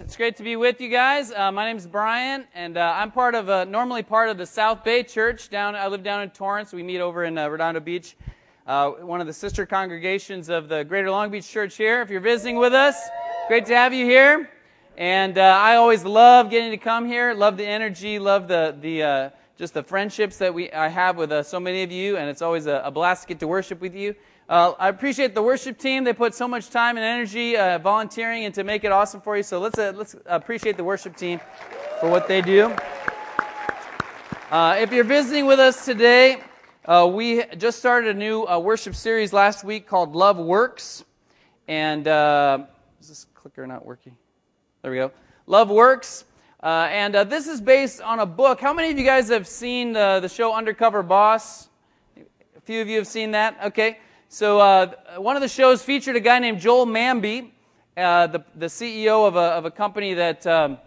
It's great to be with you guys. Uh, my name is Brian, and uh, I'm part of uh, normally part of the South Bay Church. Down, I live down in Torrance. We meet over in uh, Redondo Beach, uh, one of the sister congregations of the Greater Long Beach Church here. If you're visiting with us, great to have you here. And uh, I always love getting to come here. Love the energy. Love the the just the friendships that we I have with so many of you, and it's always a, a blast to get to worship with you. Uh, I appreciate the worship team. They put so much time and energy uh, volunteering and to make it awesome for you. So let's, uh, let's appreciate the worship team for what they do. Uh, if you're visiting with us today, uh, we just started a new uh, worship series last week called Love Works. And is this clicker not working? There we go. Love Works. and this is based on a book. How many of you guys have seen the show Undercover Boss? A few of you have seen that? Okay. So, uh, one of the shows featured a guy named Joel Manby, uh, the, the CEO of a, of a company that um,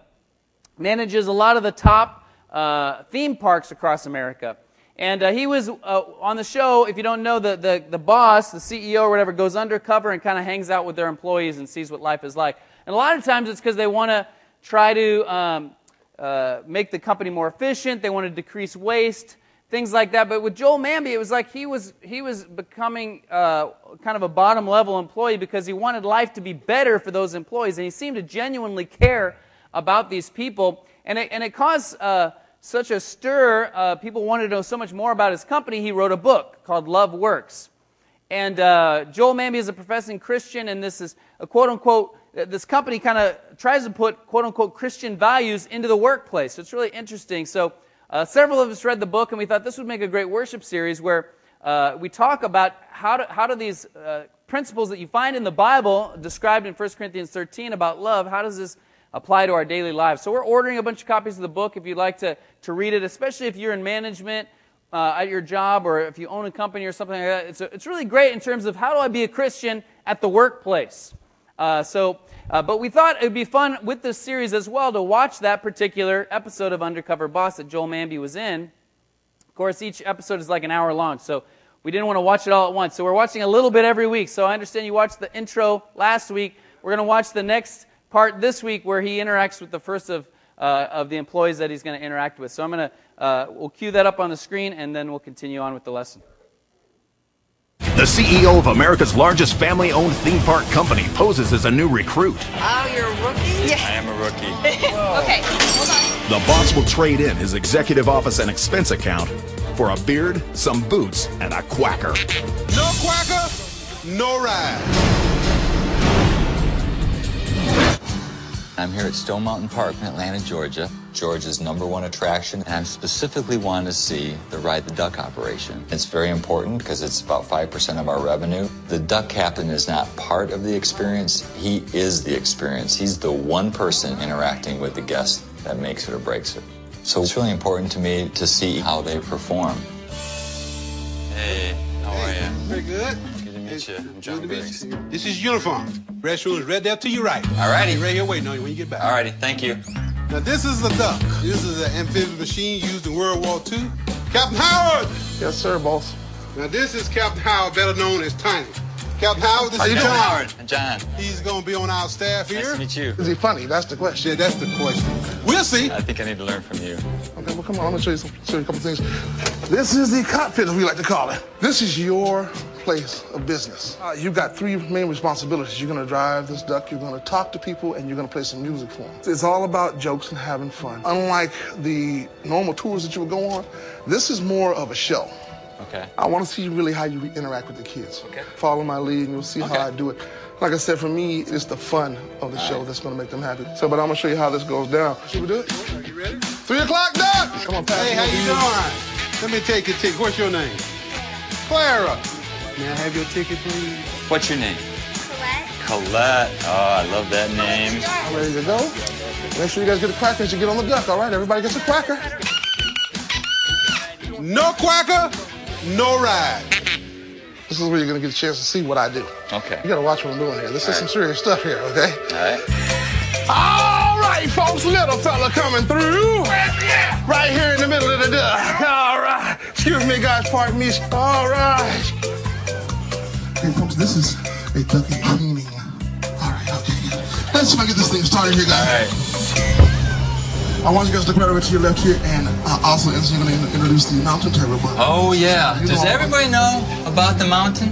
manages a lot of the top uh, theme parks across America. And uh, he was uh, on the show. If you don't know, the, the, the boss, the CEO or whatever, goes undercover and kind of hangs out with their employees and sees what life is like. And a lot of times it's because they want to try to um, uh, make the company more efficient, they want to decrease waste things like that. But with Joel Manby, it was like he was he was becoming uh, kind of a bottom level employee because he wanted life to be better for those employees, and he seemed to genuinely care about these people, and it, and it caused. Uh, such a stir, uh, people wanted to know so much more about his company, he wrote a book called Love Works. And uh, Joel Manby is a professing Christian, and this is a quote unquote, this company kind of tries to put quote unquote Christian values into the workplace. So it's really interesting. So uh, several of us read the book, and we thought this would make a great worship series where uh, we talk about how do, how do these uh, principles that you find in the Bible, described in 1 Corinthians 13 about love, how does this apply to our daily lives? So we're ordering a bunch of copies of the book if you'd like to, to read it, especially if you're in management uh, at your job or if you own a company or something like that. It's, a, it's really great in terms of how do I be a Christian at the workplace. Uh, so uh, but we thought it would be fun with this series as well to watch that particular episode of Undercover Boss that Joel Manby was in. Of course, each episode is like an hour long, so we didn't want to watch it all at once. So we're watching a little bit every week. So I understand you watched the intro last week. We're going to watch the next part this week where he interacts with the first of, uh, of the employees that he's going to interact with. So I'm going to, uh, we'll cue that up on the screen and then we'll continue on with the lesson. The CEO of America's largest family owned theme park company poses as a new recruit. Oh, you're a rookie? Yes. I am a rookie. okay, hold on. The boss will trade in his executive office and expense account for a beard, some boots, and a quacker. No quacker, no ride. I'm here at Stone Mountain Park in Atlanta, Georgia, Georgia's number one attraction, and I'm specifically wanting to see the Ride the Duck operation. It's very important because it's about 5% of our revenue. The duck captain is not part of the experience, he is the experience. He's the one person interacting with the guest that makes it or breaks it. So it's really important to me to see how they perform. Hey, how are you? Very good meet you. I'm John Briggs. This is uniform. Restroom is right there to your right. All righty. Right here waiting on you when you get back. All righty. Thank you. Now, this is the duck. This is an amphibious machine used in World War II. Captain Howard! Yes, sir, boss. Now, this is Captain Howard, better known as Tiny. Captain Howard, this How is John. Howard. John. He's going to be on our staff here. Nice to meet you. Is he funny? That's the question. Yeah, that's the question. We'll see. I think I need to learn from you. Okay, well, come on. I'm going to show you, some, show you a couple things. This is the cockpit, as we like to call it. This is your place of business. Uh, you've got three main responsibilities. You're going to drive this duck, you're going to talk to people, and you're going to play some music for them. It's all about jokes and having fun. Unlike the normal tours that you would go on, this is more of a show. Okay. I want to see really how you interact with the kids. Okay. Follow my lead, and you'll see okay. how I do it. Like I said, for me, it's the fun of the all show right. that's going to make them happy. So, but I'm going to show you how this goes down. Should we do it? Are you ready? Three o'clock, Doc. Come on, Pat. Hey, how you doing? Let me take your ticket. What's your name? Clara. May I have your ticket, please? What's your name? Colette. Colette. Oh, I love that name. I'm Ready to go? Make sure you guys get a cracker as you get on the duck, all right? Everybody gets a cracker. No quacker, no ride. This is where you're going to get a chance to see what I do. Okay. You got to watch what I'm doing here. This all is right. some serious stuff here, okay? All right. All right, folks, little fella coming through. Right here in the middle of the duck. All right. Excuse me, guys, pardon me. All right. Hey, folks, this is a ducky cleaning. All right, okay. Let's let's get this thing started here, guys. I want you guys to look right over to your left here, and uh, also, as you're going to introduce the mountain turtle. But Oh, yeah. You Does know- everybody know about the mountain?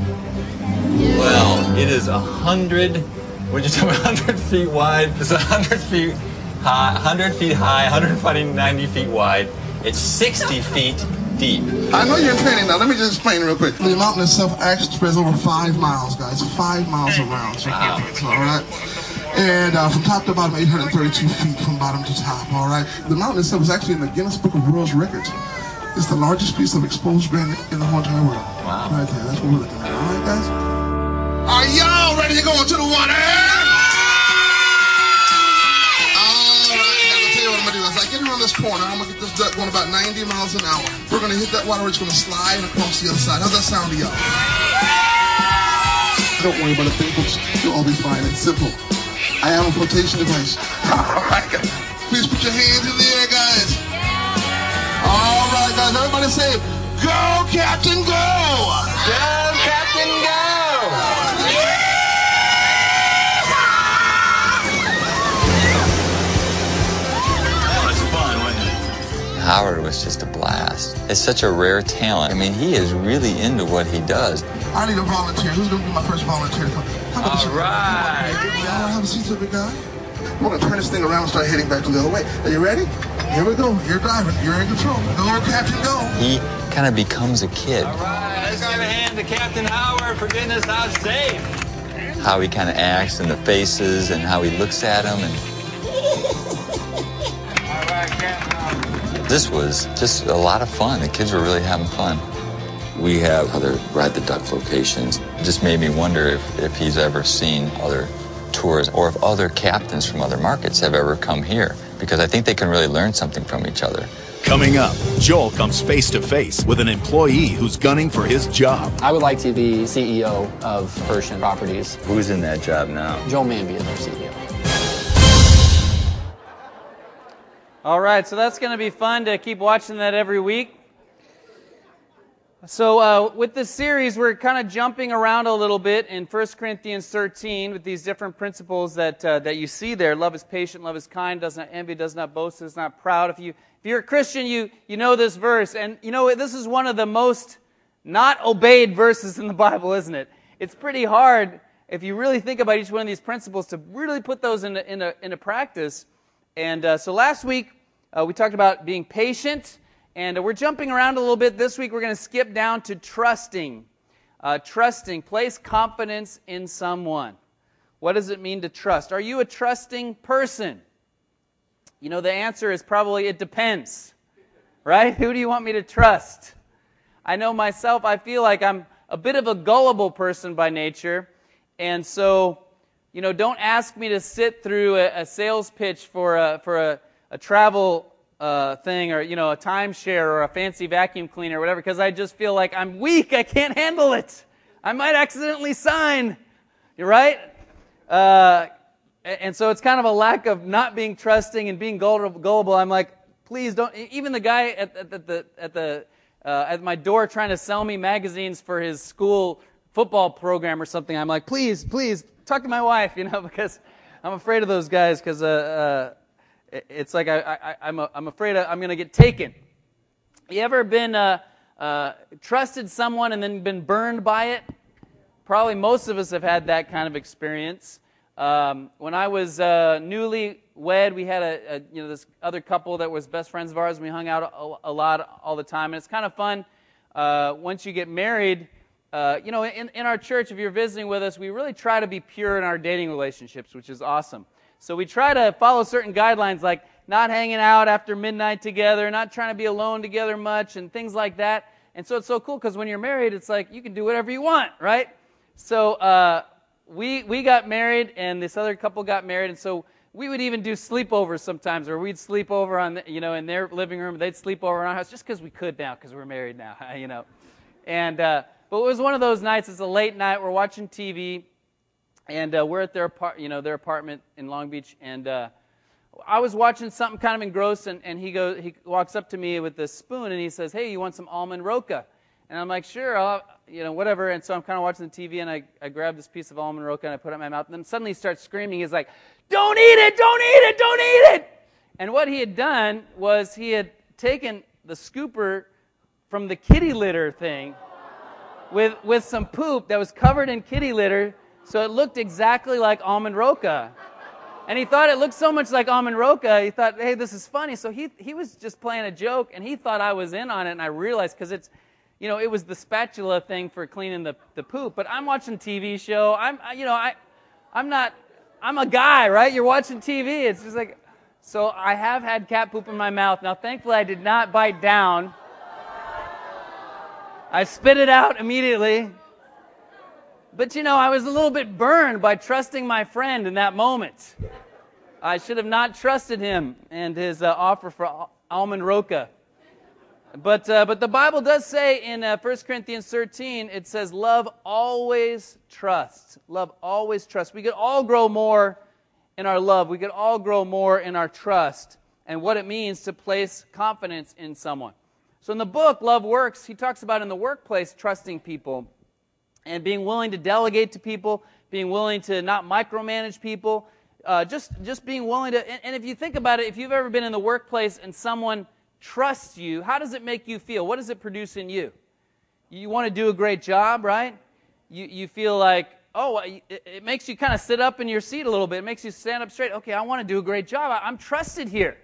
Well, it is a hundred, what'd you tell me, 100 feet wide. It's a 100 feet high, 100 feet high, 190 feet wide. It's 60 feet deep. I know you're in training now. Let me just explain real quick. The mountain itself actually spreads over five miles, guys. Five miles around. circumference, all right? And uh, from top to bottom, 832 feet from bottom to top, all right? The mountain itself is actually in the Guinness Book of World Records. It's the largest piece of exposed granite in the whole entire world. Wow. Right there. That's what we're looking at. All right, guys? Are y'all ready to go into the water? All right, guys, I'll tell you what I'm gonna do. As I get around this corner, I'm gonna get this duck going about 90 miles an hour. We're gonna hit that water, it's gonna slide across the other side. How's that sound to y'all? Don't worry about a thing, folks. You'll all be fine. It's simple. I have a flotation device. All right, guys. Please put your hands in the air, guys. All right, guys. Everybody say, "Go, Captain, go!" Go, Captain, go! That's fun, wasn't it? Howard was just a blast. It's such a rare talent. I mean, he is really into what he does. I need a volunteer. Who's gonna be my first volunteer? How about All you? right. Y'all have a seat, so big guy. We're gonna turn this thing around and start heading back to the other way. Are you ready? Here we go. You're driving. You're in control. Go, Captain, go. He kind of becomes a kid. All right, let's give a hand to Captain Howard for getting us out safe. How he kind of acts and the faces and how he looks at them. And All right, Captain this was just a lot of fun. The kids were really having fun. We have other ride the duck locations. It just made me wonder if, if he's ever seen other tours or if other captains from other markets have ever come here because I think they can really learn something from each other. Coming up, Joel comes face to face with an employee who's gunning for his job. I would like to be CEO of Herschend Properties. Who's in that job now? Joe Manby is our CEO. All right, so that's going to be fun to keep watching that every week. So, uh, with this series, we're kind of jumping around a little bit in 1 Corinthians 13 with these different principles that, uh, that you see there. Love is patient, love is kind, does not envy, does not boast, is not proud. If, you, if you're a Christian, you, you know this verse. And you know, this is one of the most not obeyed verses in the Bible, isn't it? It's pretty hard, if you really think about each one of these principles, to really put those into, into, into practice. And uh, so last week, uh, we talked about being patient, and uh, we're jumping around a little bit. This week, we're going to skip down to trusting. Uh, trusting, place confidence in someone. What does it mean to trust? Are you a trusting person? You know, the answer is probably it depends, right? Who do you want me to trust? I know myself, I feel like I'm a bit of a gullible person by nature, and so, you know, don't ask me to sit through a, a sales pitch for a, for a, a travel uh, thing or, you know, a timeshare or a fancy vacuum cleaner or whatever, because I just feel like I'm weak. I can't handle it. I might accidentally sign. You're right? Uh, and so it's kind of a lack of not being trusting and being gullible. I'm like, please don't. Even the guy at, at, the at the uh, at my door trying to sell me magazines for his school football program or something. I'm like, please, please talk to my wife, you know, because I'm afraid of those guys. Because uh, uh, it's like I, I'm a, I'm afraid I'm going to get taken. You ever been uh, uh, trusted someone and then been burned by it? Probably most of us have had that kind of experience. Um, when I was uh, newly wed, we had a, a, you know this other couple that was best friends of ours. And we hung out a, a lot all the time, and it's kind of fun. Uh, once you get married, uh, you know, in, in our church, if you're visiting with us, we really try to be pure in our dating relationships, which is awesome. So we try to follow certain guidelines, like not hanging out after midnight together, not trying to be alone together much, and things like that. And so it's so cool because when you're married, it's like you can do whatever you want, right? So uh, we we got married, and this other couple got married, and so we would even do sleepovers sometimes, or we'd sleep over on the, you know in their living room. They'd sleep over in our house just because we could now, because we're married now, you know. And uh, but it was one of those nights. It's a late night. We're watching TV, and uh, we're at their apart, you know their apartment in Long Beach, and uh, I was watching something kind of engrossed, and, and he goes he walks up to me with this spoon, and he says, "Hey, you want some almond roca?" And I'm like, sure, I'll, you know, whatever. And so I'm kind of watching the TV, and I, I grab this piece of almond roca and I put it in my mouth. And then suddenly he starts screaming. He's like, don't eat it, don't eat it, don't eat it. And what he had done was he had taken the scooper from the kitty litter thing with, with some poop that was covered in kitty litter, so it looked exactly like almond roca. And he thought it looked so much like almond roca, he thought, hey, this is funny. So he, he was just playing a joke, and he thought I was in on it, and I realized because it's, you know, it was the spatula thing for cleaning the, the poop. But I'm watching TV show. I'm, you know, I, I'm not, I'm a guy, right? You're watching TV. It's just like, so I have had cat poop in my mouth. Now, thankfully, I did not bite down. I spit it out immediately. But you know, I was a little bit burned by trusting my friend in that moment. I should have not trusted him and his uh, offer for almond roca. But, uh, but the Bible does say in uh, 1 Corinthians 13, it says, Love always trusts. Love always trusts. We could all grow more in our love. We could all grow more in our trust and what it means to place confidence in someone. So in the book, Love Works, he talks about in the workplace trusting people and being willing to delegate to people, being willing to not micromanage people, uh, just, just being willing to. And, and if you think about it, if you've ever been in the workplace and someone trusts you, how does it make you feel? What does it produce in you? You want to do a great job, right? You, you feel like, oh, it, it makes you kind of sit up in your seat a little bit. It makes you stand up straight. Okay, I want to do a great job. I, am trusted here.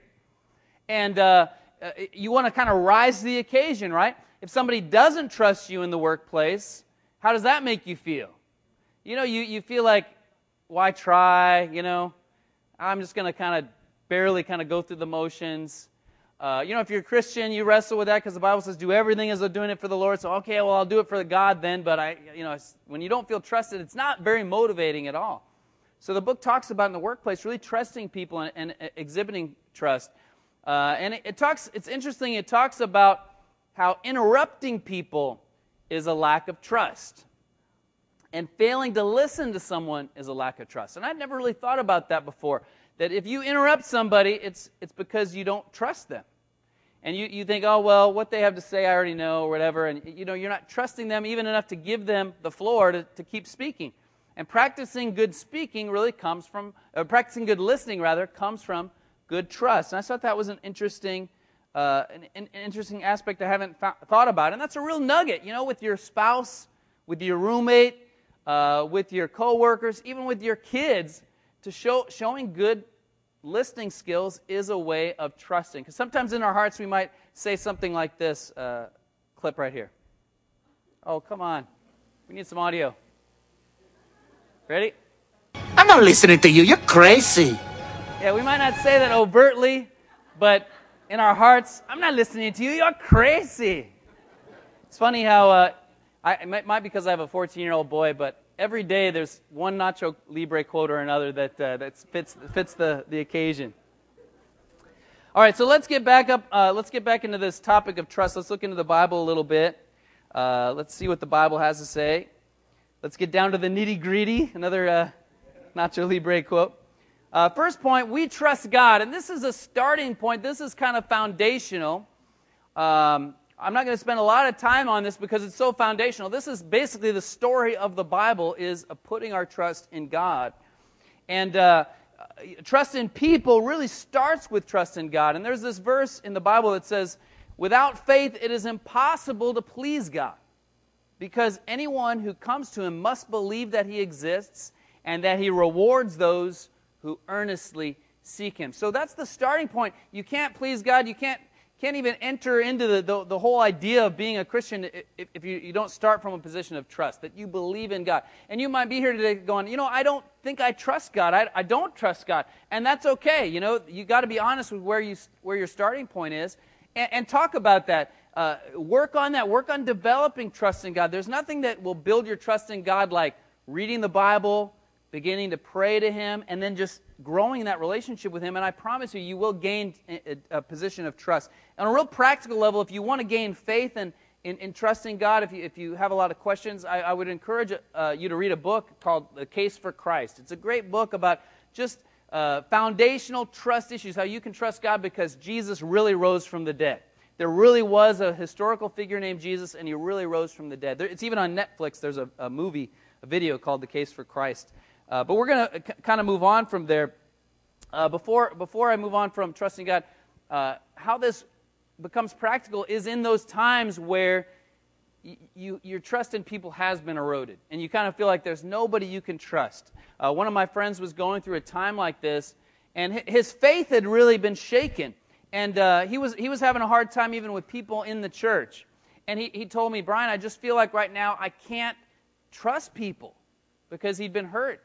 And uh, uh you want to kind of rise to the occasion, right? If somebody doesn't trust you in the workplace, how does that make you feel? You know, you, you feel like, why try? You know, I'm just going to kind of barely kind of go through the motions. Uh, you know, if you're a Christian, you wrestle with that because the Bible says do everything as though doing it for the Lord. So, okay, well, I'll do it for God then. But I, you know, when you don't feel trusted, it's not very motivating at all. So the book talks about in the workplace really trusting people and, and exhibiting trust. Uh, and it, it talks. It's interesting. It talks about how interrupting people is a lack of trust. And failing to listen to someone is a lack of trust. And I'd never really thought about that before. That if you interrupt somebody, it's, it's because you don't trust them and you, you think, oh, well, what they have to say I already know, or whatever, and you know, you're not trusting them even enough to give them the floor to, to keep speaking. And practicing good speaking really comes from, practicing good listening, rather, comes from good trust. And I thought that was an interesting, uh, an, an, interesting aspect I haven't thought about. And that's a real nugget, you know, with your spouse, with your roommate, uh, with your coworkers, even with your kids, to show, showing good listening skills is a way of trusting. Because sometimes in our hearts we might say something like this uh, clip right here. Oh, come on. We need some audio. Ready? I'm not listening to you. You're crazy. Yeah, we might not say that overtly, but in our hearts, I'm not listening to you. You're crazy. It's funny how, uh, I, it might, might because I have a 14 year old boy, but every day there's one Nacho Libre quote or another that, uh, that fits, fits the, the occasion. All right, so let's get back up. Uh, let's get back into this topic of trust. Let's look into the Bible a little bit. Uh, let's see what the Bible has to say. Let's get down to the nitty gritty. Another uh, Nacho Libre quote. Uh, first point, we trust God. And this is a starting point. This is kind of foundational. Um, I'm not going to spend a lot of time on this because it's so foundational. This is basically the story of the Bible is putting our trust in God. And uh, trust in people really starts with trust in God. And there's this verse in the Bible that says, without faith it is impossible to please God. Because anyone who comes to him must believe that he exists and that he rewards those who earnestly seek him. So that's the starting point. You can't please God. You can't can't even enter into the, the, the, whole idea of being a Christian if, if you, you don't start from a position of trust, that you believe in God. And you might be here today going, you know, I don't think I trust God. I, I don't trust God. And that's okay. You know, you got to be honest with where, you, where your starting point is and, and talk about that. Uh, work on that. Work on developing trust in God. There's nothing that will build your trust in God like reading the Bible, beginning to pray to Him, and then just growing that relationship with Him. And I promise you, you will gain a, a position of trust. On a real practical level, if you want to gain faith and in, in, trusting God, if you, if you have a lot of questions, I, I would encourage uh, you to read a book called The Case for Christ. It's a great book about just uh, foundational trust issues, how you can trust God because Jesus really rose from the dead there really was a historical figure named Jesus, and he really rose from the dead. There, it's even on Netflix. There's a, a, movie, a video called The Case for Christ. Uh, but we're going to kind of move on from there. Uh, before, before I move on from trusting God, uh, how this becomes practical is in those times where y- you, your trust in people has been eroded, and you kind of feel like there's nobody you can trust. Uh, one of my friends was going through a time like this, and his faith had really been shaken and uh, he, was, he was having a hard time even with people in the church. And he, he told me, Brian, I just feel like right now I can't trust people because he'd been hurt.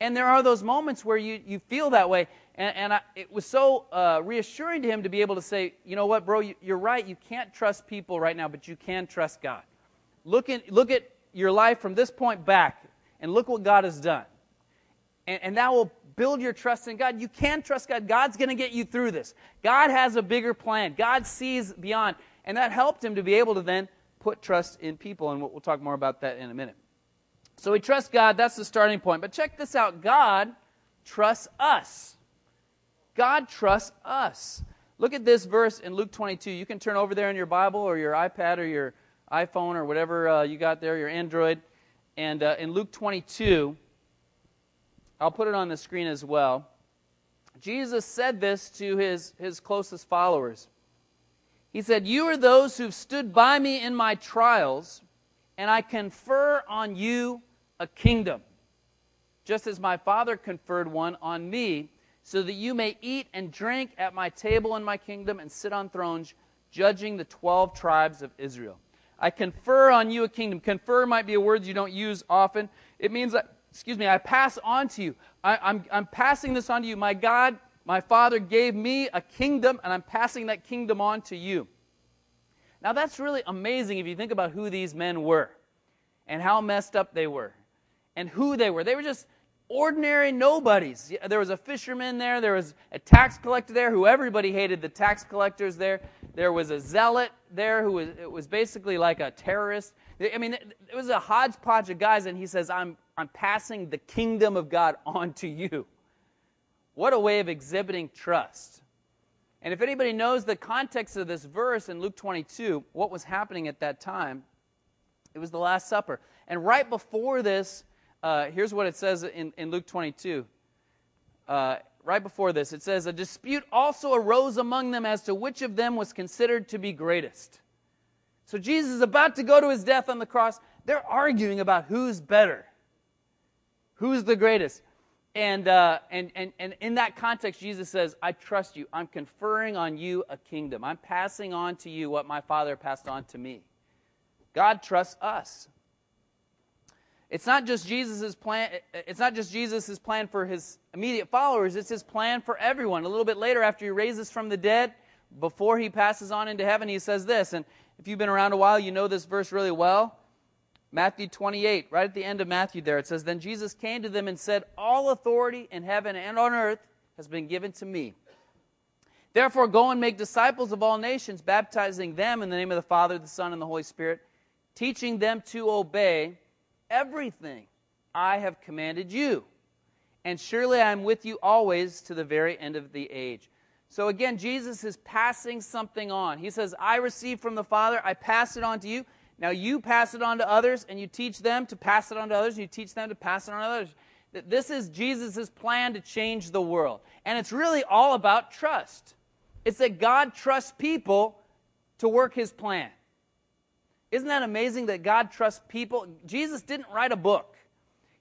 And there are those moments where you, you feel that way. And, and I, it was so uh, reassuring to him to be able to say, you know what, bro, you, you're right. You can't trust people right now, but you can trust God. Look, in, look at your life from this point back and look what God has done. And, and that will build your trust in God. You can trust God. God's going to get you through this. God has a bigger plan. God sees beyond. And that helped him to be able to then put trust in people. And we'll talk more about that in a minute. So we trust God. That's the starting point. But check this out God trusts us. God trusts us. Look at this verse in Luke 22. You can turn over there in your Bible or your iPad or your iPhone or whatever uh, you got there, your Android. And uh, in Luke 22, I'll put it on the screen as well. Jesus said this to his, his closest followers. He said, You are those who've stood by me in my trials, and I confer on you a kingdom, just as my Father conferred one on me, so that you may eat and drink at my table in my kingdom and sit on thrones, judging the 12 tribes of Israel. I confer on you a kingdom. Confer might be a word you don't use often. It means excuse me, I pass on to you. I, am I'm, I'm passing this on to you. My God, my Father gave me a kingdom, and I'm passing that kingdom on to you. Now, that's really amazing if you think about who these men were and how messed up they were and who they were. They were just ordinary nobodies. There was a fisherman there, there was a tax collector there who everybody hated the tax collectors there. There was a zealot there who was, was basically like a terrorist. I mean, it was a hodgepodge of guys, and he says, I'm, I'm passing the kingdom of God on to you. What a way of exhibiting trust. And if anybody knows the context of this verse in Luke 22, what was happening at that time, it was the Last Supper. And right before this, uh, here's what it says in, in Luke 22. Uh, right before this, it says, A dispute also arose among them as to which of them was considered to be greatest. So Jesus is about to go to his death on the cross. They're arguing about who's better, who's the greatest. And, uh, and, and, and in that context, Jesus says, I trust you. I'm conferring on you a kingdom. I'm passing on to you what my Father passed on to me. God trusts us. It's not just Jesus' plan, it's not just Jesus' plan for his immediate followers, it's his plan for everyone. A little bit later, after he raises from the dead, before he passes on into heaven, he says this, and if you've been around a while, you know this verse really well. Matthew 28, right at the end of Matthew there, it says, Then Jesus came to them and said, All authority in heaven and on earth has been given to me. Therefore, go and make disciples of all nations, baptizing them in the name of the Father, the Son, and the Holy Spirit, teaching them to obey everything I have commanded you. And surely I am with you always to the very end of the age. So again, Jesus is passing something on. He says, I received from the Father, I pass it on to you. Now you pass it on to others, and you teach them to pass it on to others, and you teach them to pass it on to others. This is Jesus' plan to change the world. And it's really all about trust. It's that God trusts people to work his plan. Isn't that amazing that God trusts people? Jesus didn't write a book.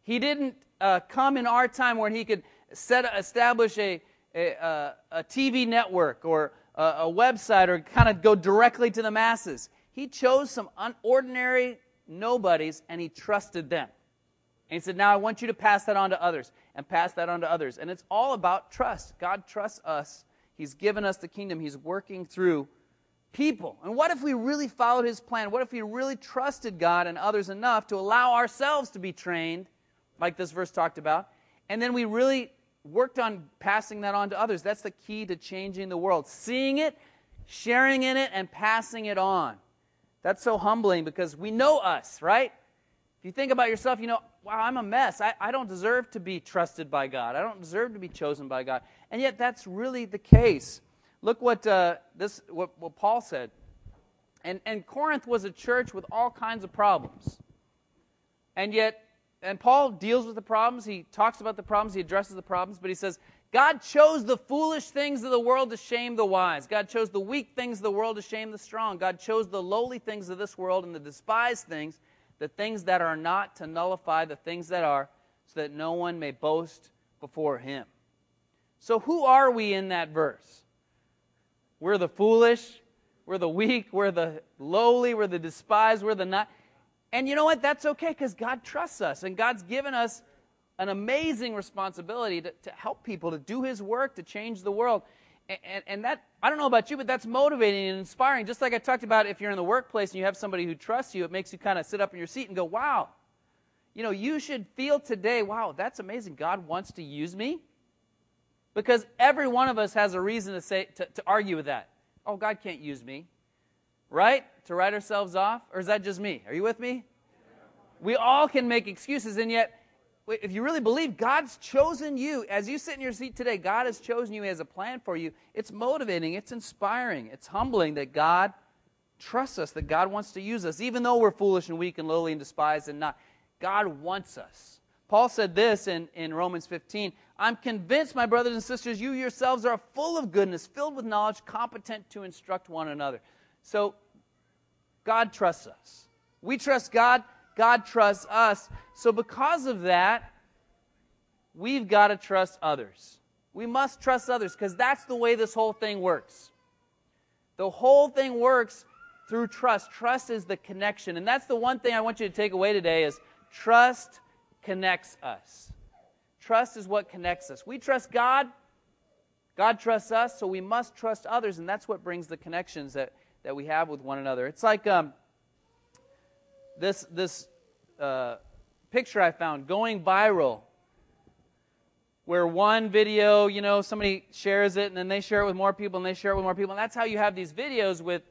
He didn't uh, come in our time where he could set, establish a, a, a TV network or a, a website or kind of go directly to the masses. He chose some ordinary nobodies and he trusted them. And he said, Now I want you to pass that on to others and pass that on to others. And it's all about trust. God trusts us. He's given us the kingdom. He's working through people. And what if we really followed his plan? What if we really trusted God and others enough to allow ourselves to be trained, like this verse talked about, and then we really worked on passing that on to others. That's the key to changing the world. Seeing it, sharing in it, and passing it on. That's so humbling because we know us, right? If you think about yourself, you know, wow, I'm a mess. I, I don't deserve to be trusted by God. I don't deserve to be chosen by God. And yet, that's really the case. Look what, uh, this, what, what Paul said. And, and Corinth was a church with all kinds of problems. And yet, and Paul deals with the problems. He talks about the problems. He addresses the problems. But he says, God chose the foolish things of the world to shame the wise. God chose the weak things of the world to shame the strong. God chose the lowly things of this world and the despised things, the things that are not, to nullify the things that are, so that no one may boast before him. So, who are we in that verse? We're the foolish, we're the weak, we're the lowly, we're the despised, we're the not. And you know what? That's okay because God trusts us and God's given us an amazing responsibility to, to help people, to do His work, to change the world. And, and, and, that, I don't know about you, but that's motivating and inspiring. Just like I talked about, if you're in the workplace and you have somebody who trusts you, it makes you kind of sit up in your seat and go, wow. You know, you should feel today, wow, that's amazing. God wants to use me. Because every one of us has a reason to say to, to argue with that. Oh, God can't use me. Right? To write ourselves off? Or is that just me? Are you with me? We all can make excuses, and yet, if you really believe God's chosen you, as you sit in your seat today, God has chosen you, He has a plan for you. It's motivating, it's inspiring, it's humbling that God trusts us, that God wants to use us, even though we're foolish and weak and lowly and despised and not. God wants us. Paul said this in, in Romans 15 I'm convinced, my brothers and sisters, you yourselves are full of goodness, filled with knowledge, competent to instruct one another. So, God trusts us. We trust God, God trusts us. So, because of that, we've got to trust others. We must trust others because that's the way this whole thing works. The whole thing works through trust. Trust is the connection. And that's the one thing I want you to take away today is trust connects us. Trust is what connects us. We trust God. God trusts us, so we must trust others, and that's what brings the connections that, that we have with one another. It's like um, this, this uh, picture I found going viral, where one video, you know, somebody shares it, and then they share it with more people, and they share it with more people. And that's how you have these videos with,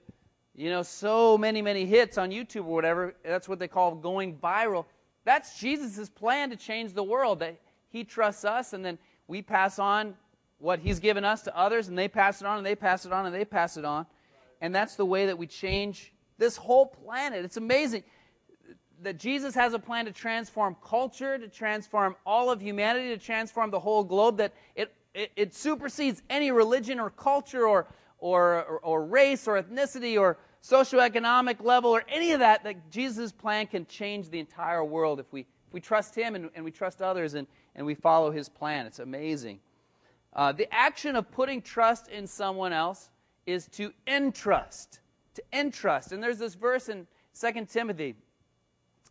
you know, so many, many hits on YouTube or whatever. That's what they call going viral. That's Jesus' plan to change the world. That he trusts us, and then we pass on what He's given us to others, and they pass it on, and they pass it on, and they pass it on. And that's the way that we change this whole planet. It's amazing that Jesus has a plan to transform culture, to transform all of humanity, to transform the whole globe, that it, it, it supersedes any religion or culture or, or, or, or race or ethnicity or socioeconomic level or any of that, that Jesus' plan can change the entire world if we, if we trust Him and, and we trust others and, and we follow his plan. It's amazing. Uh, the action of putting trust in someone else is to entrust. To entrust. And there's this verse in 2 Timothy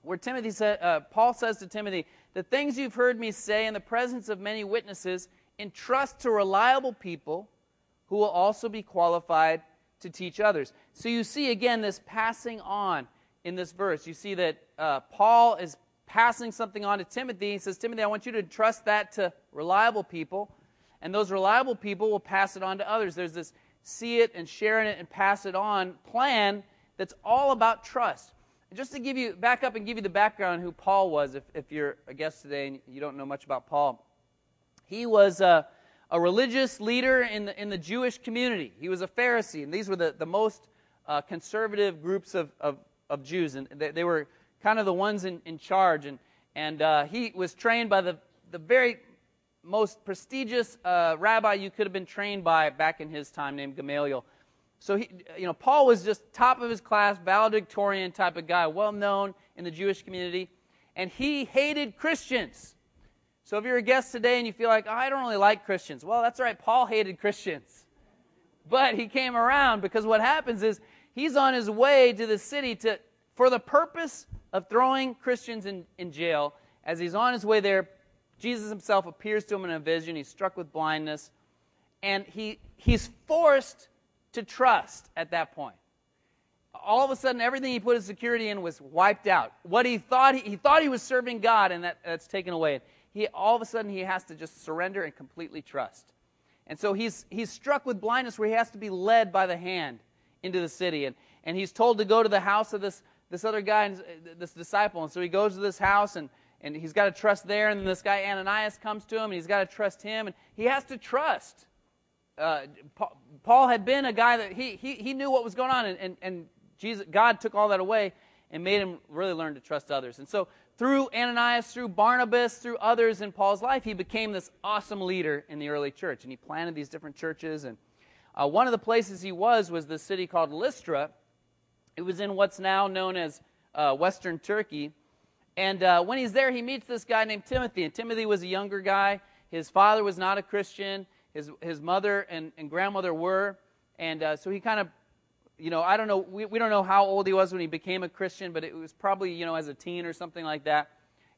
where Timothy said, uh, Paul says to Timothy, The things you've heard me say in the presence of many witnesses, entrust to reliable people who will also be qualified to teach others. So you see again this passing on in this verse. You see that uh, Paul is passing something on to Timothy. He says, Timothy, I want you to trust that to reliable people, and those reliable people will pass it on to others. There's this see it and sharing it and pass it on plan that's all about trust. And just to give you, back up and give you the background who Paul was, if, if you're a guest today and you don't know much about Paul. He was a, a religious leader in the, in the Jewish community. He was a Pharisee, and these were the, the most uh, conservative groups of, of, of Jews, and they, they were kind of the ones in, in charge. And, and uh, he was trained by the, the very most prestigious uh, rabbi you could have been trained by back in his time, named Gamaliel. So, he, you know, Paul was just top of his class, valedictorian type of guy, well known in the Jewish community. And he hated Christians. So, if you're a guest today and you feel like, oh, I don't really like Christians, well, that's right. Paul hated Christians. But he came around because what happens is he's on his way to the city to, for the purpose of throwing Christians in, in jail. As he's on his way there, Jesus himself appears to him in a vision. He's struck with blindness. And he, he's forced to trust at that point. All of a sudden, everything he put his security in was wiped out. What he thought he, he thought he was serving God, and that, that's taken away. He, all of a sudden, he has to just surrender and completely trust. And so he's, he's struck with blindness where he has to be led by the hand into the city. And, and he's told to go to the house of this this other guy, this disciple. And so he goes to this house and, and he's got to trust there. And then this guy, Ananias, comes to him and he's got to trust him. And he has to trust. Uh, Paul had been a guy that he, he, he knew what was going on. And, and, and Jesus, God took all that away and made him really learn to trust others. And so through Ananias, through Barnabas, through others in Paul's life, he became this awesome leader in the early church. And he planted these different churches. And uh, one of the places he was was the city called Lystra. It was in what's now known as uh, Western Turkey. And uh, when he's there, he meets this guy named Timothy. And Timothy was a younger guy. His father was not a Christian. His, his mother and, and grandmother were. And uh, so he kind of you know, I don't know, we, we don't know how old he was when he became a Christian, but it was probably, you know, as a teen or something like that.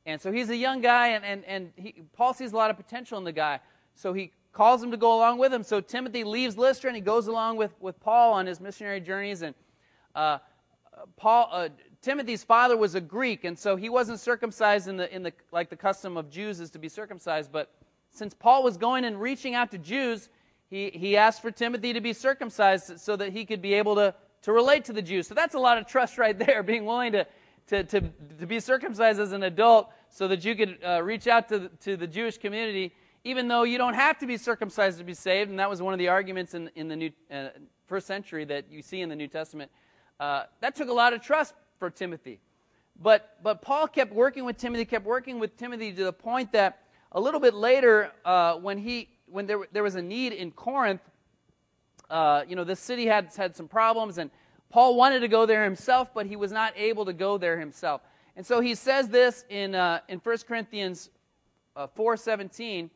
And so he's a young guy, and, and, and he, Paul sees a lot of potential in the guy. So he calls him to go along with him. So Timothy leaves Lystra and he goes along with, with Paul on his missionary journeys. And uh, Paul, uh, Timothy's father was a Greek, and so he wasn't circumcised in the, in the, like the custom of Jews is to be circumcised. But since Paul was going and reaching out to Jews, he, he asked for Timothy to be circumcised so that he could be able to, to relate to the Jews. So that's a lot of trust right there, being willing to, to, to, to be circumcised as an adult so that you could uh, reach out to, to the Jewish community, even though you don't have to be circumcised to be saved. And that was one of the arguments in, in the new, uh, first century that you see in the New Testament. Uh, that took a lot of trust for Timothy. But, but Paul kept working with Timothy, kept working with Timothy to the point that a little bit later, uh, when he when there, there was a need in Corinth, uh, you know, this city had had some problems, and Paul wanted to go there himself, but he was not able to go there himself. And so he says this in uh, in 1 Corinthians uh, 4:17.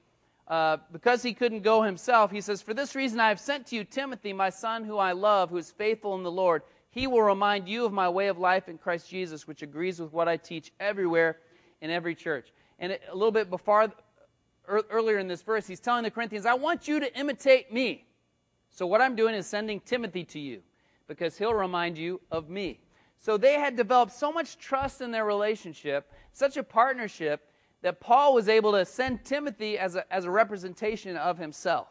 Uh, because he couldn't go himself, he says, For this reason I have sent to you Timothy, my son, who I love, who is faithful in the Lord. He will remind you of my way of life in Christ Jesus, which agrees with what I teach everywhere in every church. And a little bit before, earlier in this verse, he's telling the Corinthians, I want you to imitate me. So what I'm doing is sending Timothy to you because he'll remind you of me. So they had developed so much trust in their relationship, such a partnership, that Paul was able to send Timothy as a, as a representation of himself.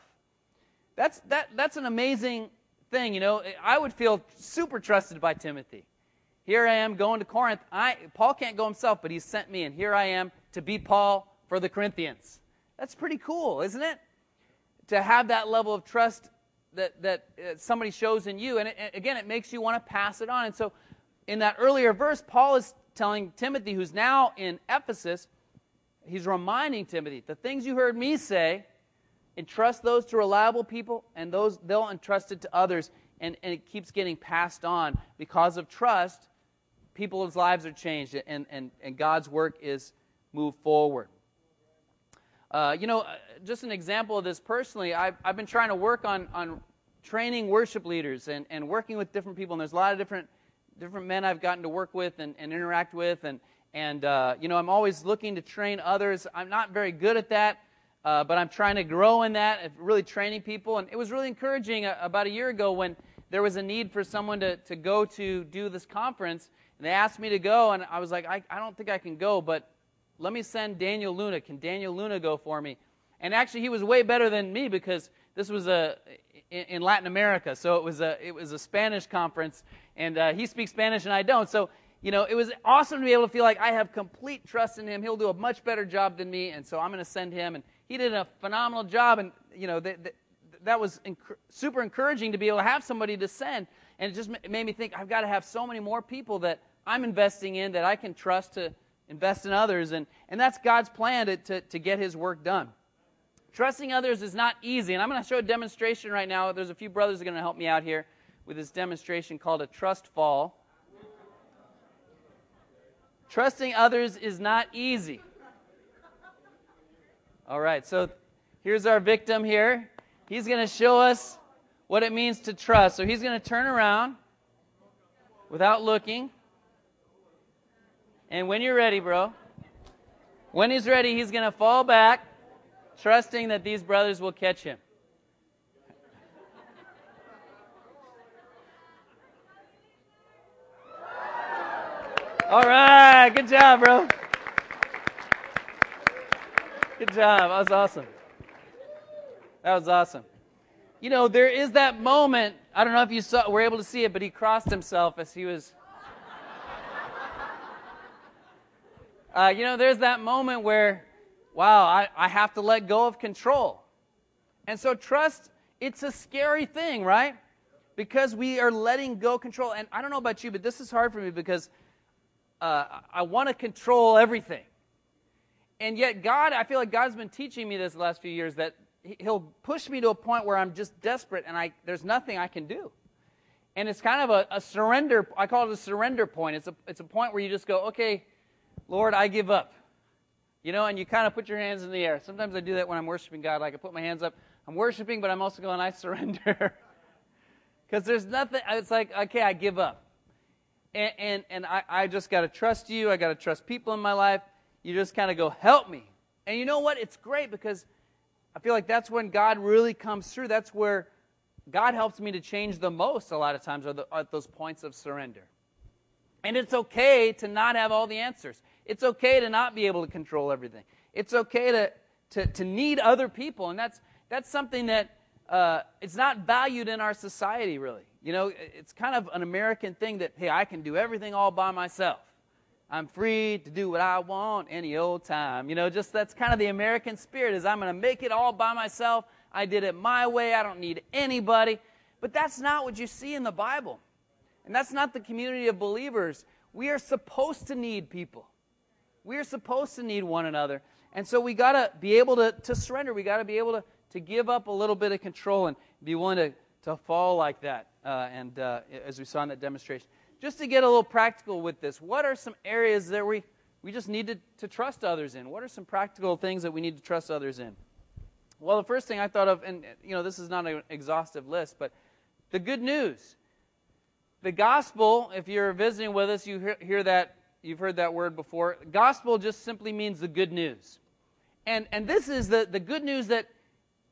That's, that, that's an amazing thing, you know. I would feel super trusted by Timothy. Here I am going to Corinth. I, Paul can't go himself, but he sent me, and here I am to be Paul for the Corinthians. That's pretty cool, isn't it? To have that level of trust that, that uh, somebody shows in you. And it, again, it makes you want to pass it on. And so in that earlier verse, Paul is telling Timothy, who's now in Ephesus, he's reminding Timothy, the things you heard me say, entrust those to reliable people, and those they'll entrust it to others. And, and it keeps getting passed on because of trust. People's lives are changed, and, and, and God's work is moved forward. Uh, you know, uh, just an example of this personally, I've, I've been trying to work on, on training worship leaders and, and working with different people. And there's a lot of different, different men I've gotten to work with and, and interact with. And, and uh, you know, I'm always looking to train others. I'm not very good at that, uh, but I'm trying to grow in that, really training people. And it was really encouraging uh, about a year ago when there was a need for someone to, to go to do this conference. And they asked me to go, and I was like, I, I don't think I can go, but let me send Daniel Luna. Can Daniel Luna go for me? And actually, he was way better than me because this was a in Latin America, so it was a it was a Spanish conference, and uh, he speaks Spanish and I don't. So you know, it was awesome to be able to feel like I have complete trust in him. He'll do a much better job than me, and so I'm going to send him. And he did a phenomenal job, and you know that that was inc- super encouraging to be able to have somebody to send. And it just made me think I've got to have so many more people that I'm investing in that I can trust to invest in others. And, and that's God's plan to, to, to get his work done. Trusting others is not easy. And I'm going to show a demonstration right now. There's a few brothers that are going to help me out here with this demonstration called a trust fall. Trusting others is not easy. All right, so here's our victim here. He's going to show us what it means to trust. So he's going to turn around without looking. And when you're ready, bro, when he's ready, he's going to fall back, trusting that these brothers will catch him. All right, good job, bro. Good job. That was awesome. That was awesome. You know, there is that moment. I don't know if you saw, were able to see it, but he crossed himself as he was Uh, you know, there's that moment where, wow, I, I have to let go of control. And so trust, it's a scary thing, right? because we are letting go control. And I don't know about you, but this is hard for me because uh, I want to control everything. And yet, God, I feel like God's been teaching me this last few years that He'll push me to a point where I'm just desperate and I, there's nothing I can do. And it's kind of a, a surrender, I call it a surrender point. It's a, it's a point where you just go, okay, Lord, I give up. You know, and you kind of put your hands in the air. Sometimes I do that when I'm worshiping God. Like I put my hands up. I'm worshiping, but I'm also going, I surrender. Because there's nothing, it's like, okay, I give up. And, and, and I, I just got to trust you. I got to trust people in my life. You just kind of go, help me. And you know what? It's great because I feel like that's when God really comes through. That's where God helps me to change the most a lot of times are the, at those points of surrender. And it's okay to not have all the answers. It's okay to not be able to control everything. It's okay to, to, to need other people. And that's, that's something that uh, it's not valued in our society, really. You know, it's kind of an American thing that, hey, I can do everything all by myself. I'm free to do what I want any old time. You know, just that's kind of the American spirit is I'm going to make it all by myself. I did it my way. I don't need anybody. But that's not what you see in the Bible. And that's not the community of believers. We are supposed to need people. We are supposed to need one another. And so we got to be able to, to surrender. We got to be able to, to give up a little bit of control and be willing to, to fall like that. Uh, and uh, as we saw in that demonstration. Just to get a little practical with this, what are some areas that we, we just need to, to trust others in? What are some practical things that we need to trust others in? Well, the first thing I thought of, and you know, this is not an exhaustive list, but the good news. The gospel, if you're visiting with us, you hear, hear that, you've heard that word before. Gospel just simply means the good news. And, and this is the, the good news that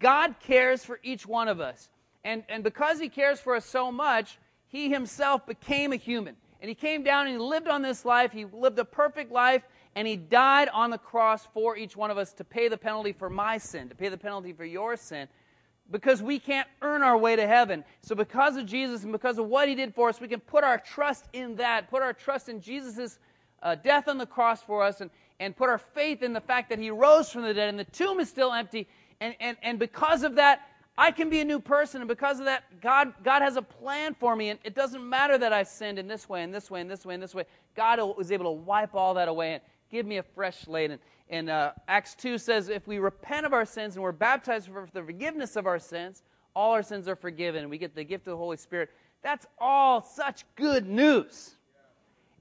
God cares for each one of us. And, and because He cares for us so much, He Himself became a human. And He came down and He lived on this life. He lived a perfect life and he died on the cross for each one of us to pay the penalty for my sin, to pay the penalty for your sin, because we can't earn our way to heaven. So, because of Jesus and because of what he did for us, we can put our trust in that, put our trust in Jesus' uh, death on the cross for us, and, and put our faith in the fact that he rose from the dead and the tomb is still empty. And, and, and because of that, I can be a new person. And because of that, God, God has a plan for me. And it doesn't matter that I sinned in this way, and this way, and this way, and this way. God was able to wipe all that away. And, Give me a fresh slate. And, and uh, Acts 2 says, if we repent of our sins and we're baptized for the forgiveness of our sins, all our sins are forgiven. And we get the gift of the Holy Spirit. That's all such good news.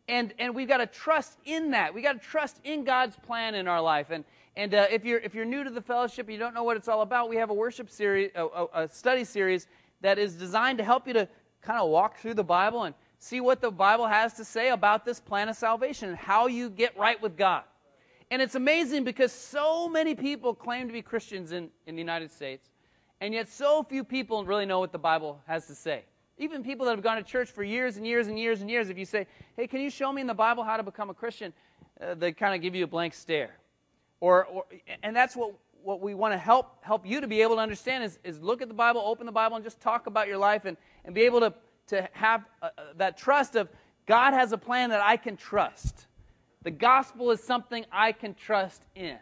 And, and we've got to trust in that. We've got to trust in God's plan in our life. And, and uh, if, you're, if you're new to the fellowship, you don't know what it's all about, we have a worship series, a, a study series that is designed to help you to kind of walk through the Bible and see what the Bible has to say about this plan of salvation and how you get right with God. And it's amazing because so many people claim to be Christians in, in the United States, and yet so few people really know what the Bible has to say. Even people that have gone to church for years and years and years and years, if you say, hey, can you show me in the Bible how to become a Christian? Uh, they kind of give you a blank stare. Or, or, and that's what, what we want to help, help you to be able to understand is, is look at the Bible, open the Bible, and just talk about your life and, and be able to to have uh, uh, that trust of God has a plan that I can trust. The gospel is something I can trust in.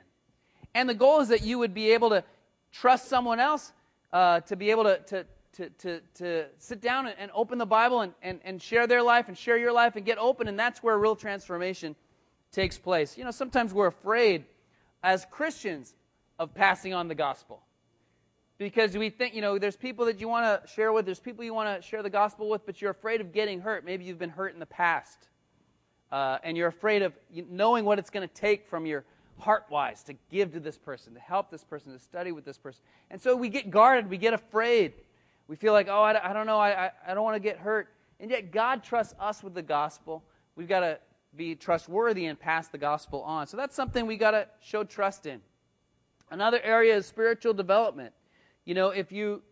And the goal is that you would be able to trust someone else, uh, to be able to, to, to, to, to sit down and, open the Bible and, and, and share their life and share your life and get open. And that's where real transformation takes place. You know, sometimes we're afraid as Christians of passing on the gospel because we think, you know, there's people that you want to share with, there's people you want to share the gospel with, but you're afraid of getting hurt. Maybe you've been hurt in the past. Uh, and you're afraid of knowing what it's going to take from your heart wise to give to this person, to help this person, to study with this person. And so we get guarded, we get afraid. We feel like, oh, I, I don't know, I, I, don't want to get hurt. And yet God trusts us with the gospel. We've got to be trustworthy and pass the gospel on. So that's something we got to show trust in. Another area is spiritual development. You know, if you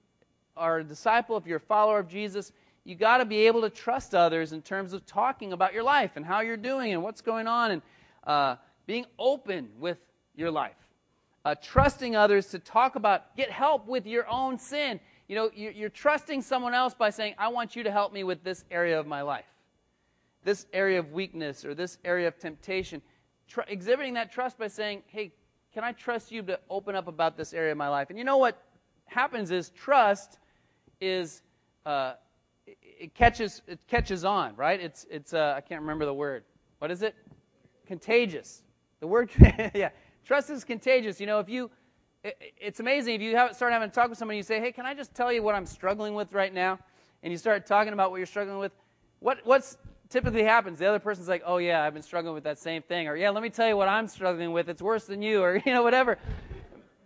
are a disciple, if you're a follower of Jesus, you got to be able to trust others in terms of talking about your life and how you're doing and what's going on and uh, being open with your life. Uh, trusting others to talk about, get help with your own sin. You know, you're, trusting someone else by saying, I want you to help me with this area of my life, this area of weakness or this area of temptation. Tr- exhibiting that trust by saying, hey, can I trust you to open up about this area of my life? And you know what? happens is trust is uh, it, catches it catches on, right? It's it's uh, I can't remember the word. What is it? Contagious. The word yeah, trust is contagious. You know, if you it's amazing if you start having a talk with somebody, you say, "Hey, can I just tell you what I'm struggling with right now?" And you start talking about what you're struggling with. What what's typically happens? The other person's like, "Oh yeah, I've been struggling with that same thing," or "Yeah, let me tell you what I'm struggling with. It's worse than you," or you know whatever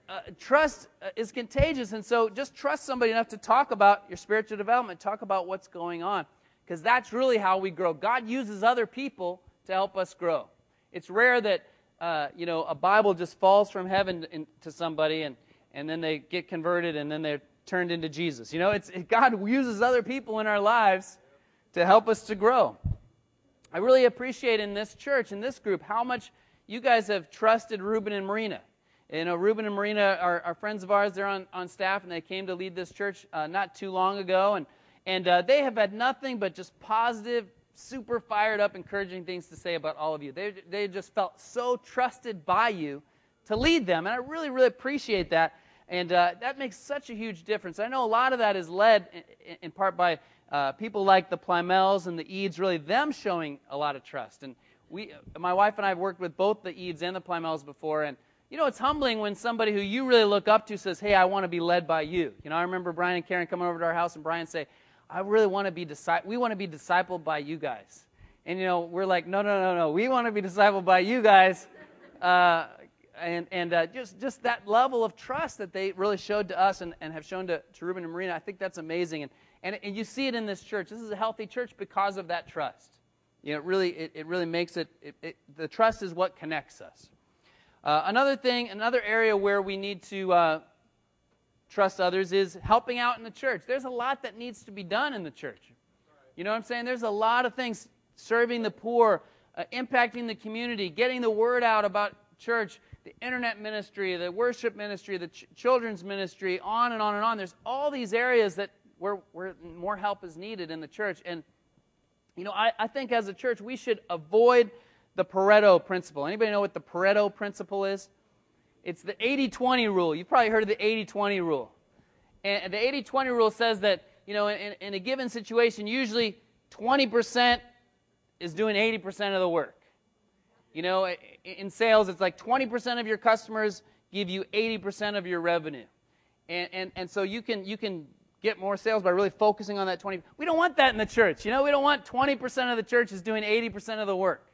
uh, trust uh, is contagious. And so just trust somebody enough to talk about your spiritual development, talk about what's going on, because that's really how we grow. God uses other people to help us grow. It's rare that, uh, you know, a Bible just falls from heaven in, to somebody and, and then they get converted and then they're turned into Jesus. You know, it's, it, God uses other people in our lives to help us to grow. I really appreciate in this church, in this group, how much you guys have trusted Ruben and Marina. You know, Ruben and Marina are, are friends of ours. They're on, on staff, and they came to lead this church uh, not too long ago. And, and uh, they have had nothing but just positive, super fired up, encouraging things to say about all of you. They, they just felt so trusted by you to lead them. And I really, really appreciate that. And uh, that makes such a huge difference. I know a lot of that is led in, in part by uh, people like the Plymels and the Eads, really them showing a lot of trust. And we, my wife and I have worked with both the Eads and the Plymels before, and you know, it's humbling when somebody who you really look up to says, Hey, I want to be led by you. You know, I remember Brian and Karen coming over to our house and Brian say, I really want to be discipled. We want to be discipled by you guys. And, you know, we're like, No, no, no, no. We want to be discipled by you guys. Uh, and and uh, just, just that level of trust that they really showed to us and, and have shown to, to Ruben and Marina, I think that's amazing. And, and, and you see it in this church. This is a healthy church because of that trust. You know, it really, it, it really makes it, it, it, the trust is what connects us. Uh, another thing, another area where we need to uh, trust others is helping out in the church. There's a lot that needs to be done in the church. You know what I'm saying? There's a lot of things serving the poor, uh, impacting the community, getting the word out about church, the internet ministry, the worship ministry, the ch- children's ministry, on and on and on. There's all these areas that where, where more help is needed in the church. And, you know, I, I think as a church, we should avoid the Pareto principle. Anybody know what the Pareto principle is? It's the 80-20 rule. You've probably heard of the 80-20 rule. And the 80-20 rule says that, you know, in, in a given situation, usually 20% is doing 80% of the work. You know, in sales, it's like 20% of your customers give you 80% of your revenue. And, and, and so you can, you can get more sales by really focusing on that 20. We don't want that in the church. You know, we don't want 20% of the church is doing 80% of the work.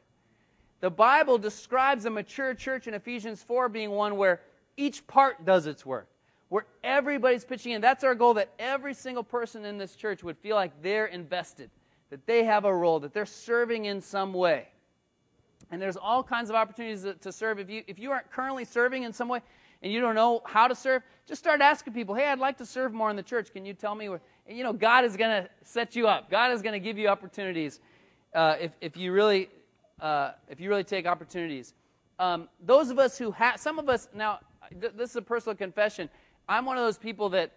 The Bible describes a mature church in Ephesians 4 being one where each part does its work, where everybody's pitching in. That's our goal that every single person in this church would feel like they're invested, that they have a role, that they're serving in some way. And there's all kinds of opportunities to serve. If you, if you aren't currently serving in some way and you don't know how to serve, just start asking people, hey, I'd like to serve more in the church. Can you tell me where? And you know, God is going to set you up, God is going to give you opportunities uh, if, if you really uh, if you really take opportunities. Um, those of us who have, some of us, now, th- this is a personal confession. I'm one of those people that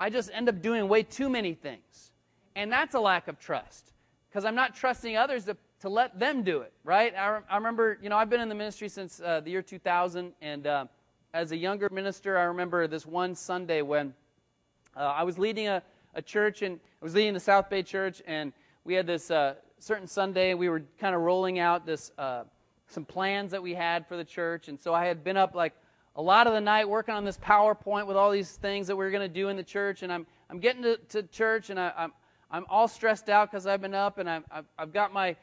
I just end up doing way too many things. And that's a lack of trust because I'm not trusting others to, to let them do it, right? I, re- I remember, you know, I've been in the ministry since uh, the year 2000. And uh, as a younger minister, I remember this one Sunday when uh, I was leading a, a church and I was leading the South Bay Church. And we had this uh, certain Sunday, we were kind of rolling out this uh, some plans that we had for the church, and so I had been up like a lot of the night working on this PowerPoint with all these things that we were going to do in the church, and I'm I'm getting to, to church, and I, I'm I'm all stressed out because I've been up, and I've, I've I've got my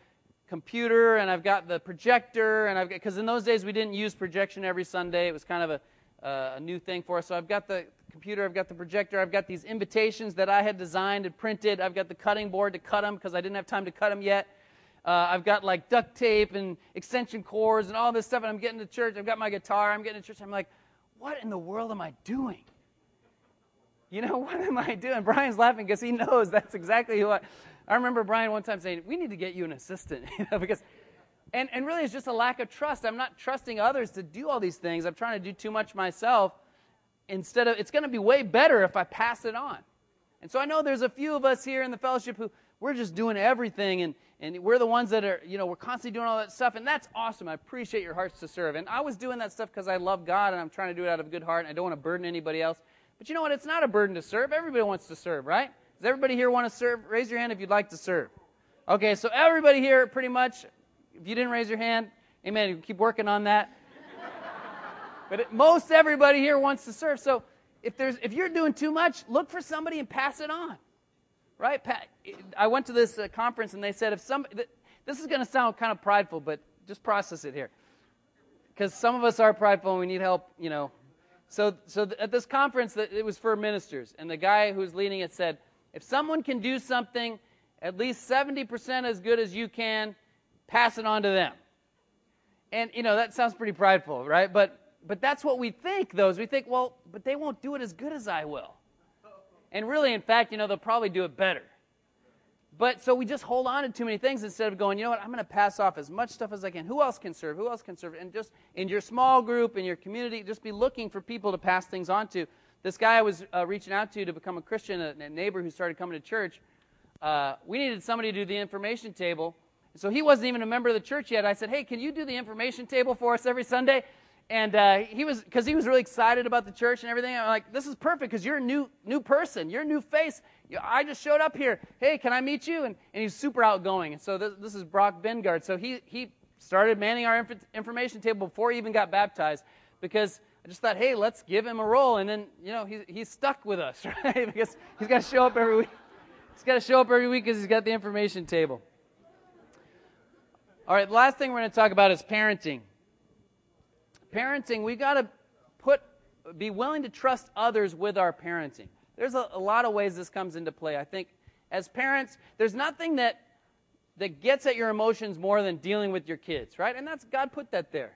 computer, and I've got the projector, and I've got because in those days we didn't use projection every Sunday; it was kind of a uh, a new thing for us. So I've got the computer, I've got the projector, I've got these invitations that I had designed and printed. I've got the cutting board to cut them because I didn't have time to cut them yet. Uh, I've got like duct tape and extension cords and all this stuff, and I'm getting to church. I've got my guitar. I'm getting to church. I'm like, what in the world am I doing? You know, what am I doing? Brian's laughing because he knows that's exactly who I. I remember Brian one time saying, "We need to get you an assistant," you know, because, and and really, it's just a lack of trust. I'm not trusting others to do all these things. I'm trying to do too much myself instead of, it's going to be way better if I pass it on. And so I know there's a few of us here in the fellowship who we're just doing everything and, and we're the ones that are, you know, we're constantly doing all that stuff. And that's awesome. I appreciate your hearts to serve. And I was doing that stuff because I love God and I'm trying to do it out of a good heart and I don't want to burden anybody else. But you know what? It's not a burden to serve. Everybody wants to serve, right? Does everybody here want to serve? Raise your hand if you'd like to serve. Okay, so everybody here, pretty much, if you didn't raise your hand, amen, keep working on that. But it, most everybody here wants to serve. So if, there's, if you're doing too much, look for somebody and pass it on. Right? I went to this uh, conference and they said if some, this is going to sound kind of prideful, but just process it here. Because some of us are prideful and we need help, you know. So, so at this conference, it was for ministers. And the guy who's leading it said, if someone can do something at least 70% as good as you can, pass it on to them. And, you know, that sounds pretty prideful, right? But, but that's what we think, though, is we think, well, but they won't do it as good as I will. And really, in fact, you know, they'll probably do it better. But so we just hold on to too many things instead of going, you know what, I'm going to pass off as much stuff as I can. Who else can serve? Who else can serve? And just in your small group, in your community, just be looking for people to pass things on to. This guy I was uh, reaching out to to become a Christian, a, a, neighbor who started coming to church, uh, we needed somebody to do the information table. So he wasn't even a member of the church yet. I said, hey, can you do the information table for us every Sunday? And uh, he was, because he was really excited about the church and everything. I'm like, this is perfect because you're a new, new person. You're a new face. I just showed up here. Hey, can I meet you? And, and he's super outgoing. And so this, this is Brock Bengard. So he, he started manning our inf- information table before he even got baptized because I just thought, hey, let's give him a role. And then, you know, he's, he's stuck with us, right? because he's got to show up every week. He's got to show up every week because he's got the information table. All right, the last thing we're going to talk about is parenting parenting, we got to put, be willing to trust others with our parenting. There's a, a lot of ways this comes into play. I think as parents, there's nothing that that gets at your emotions more than dealing with your kids, right? And that's God put that there.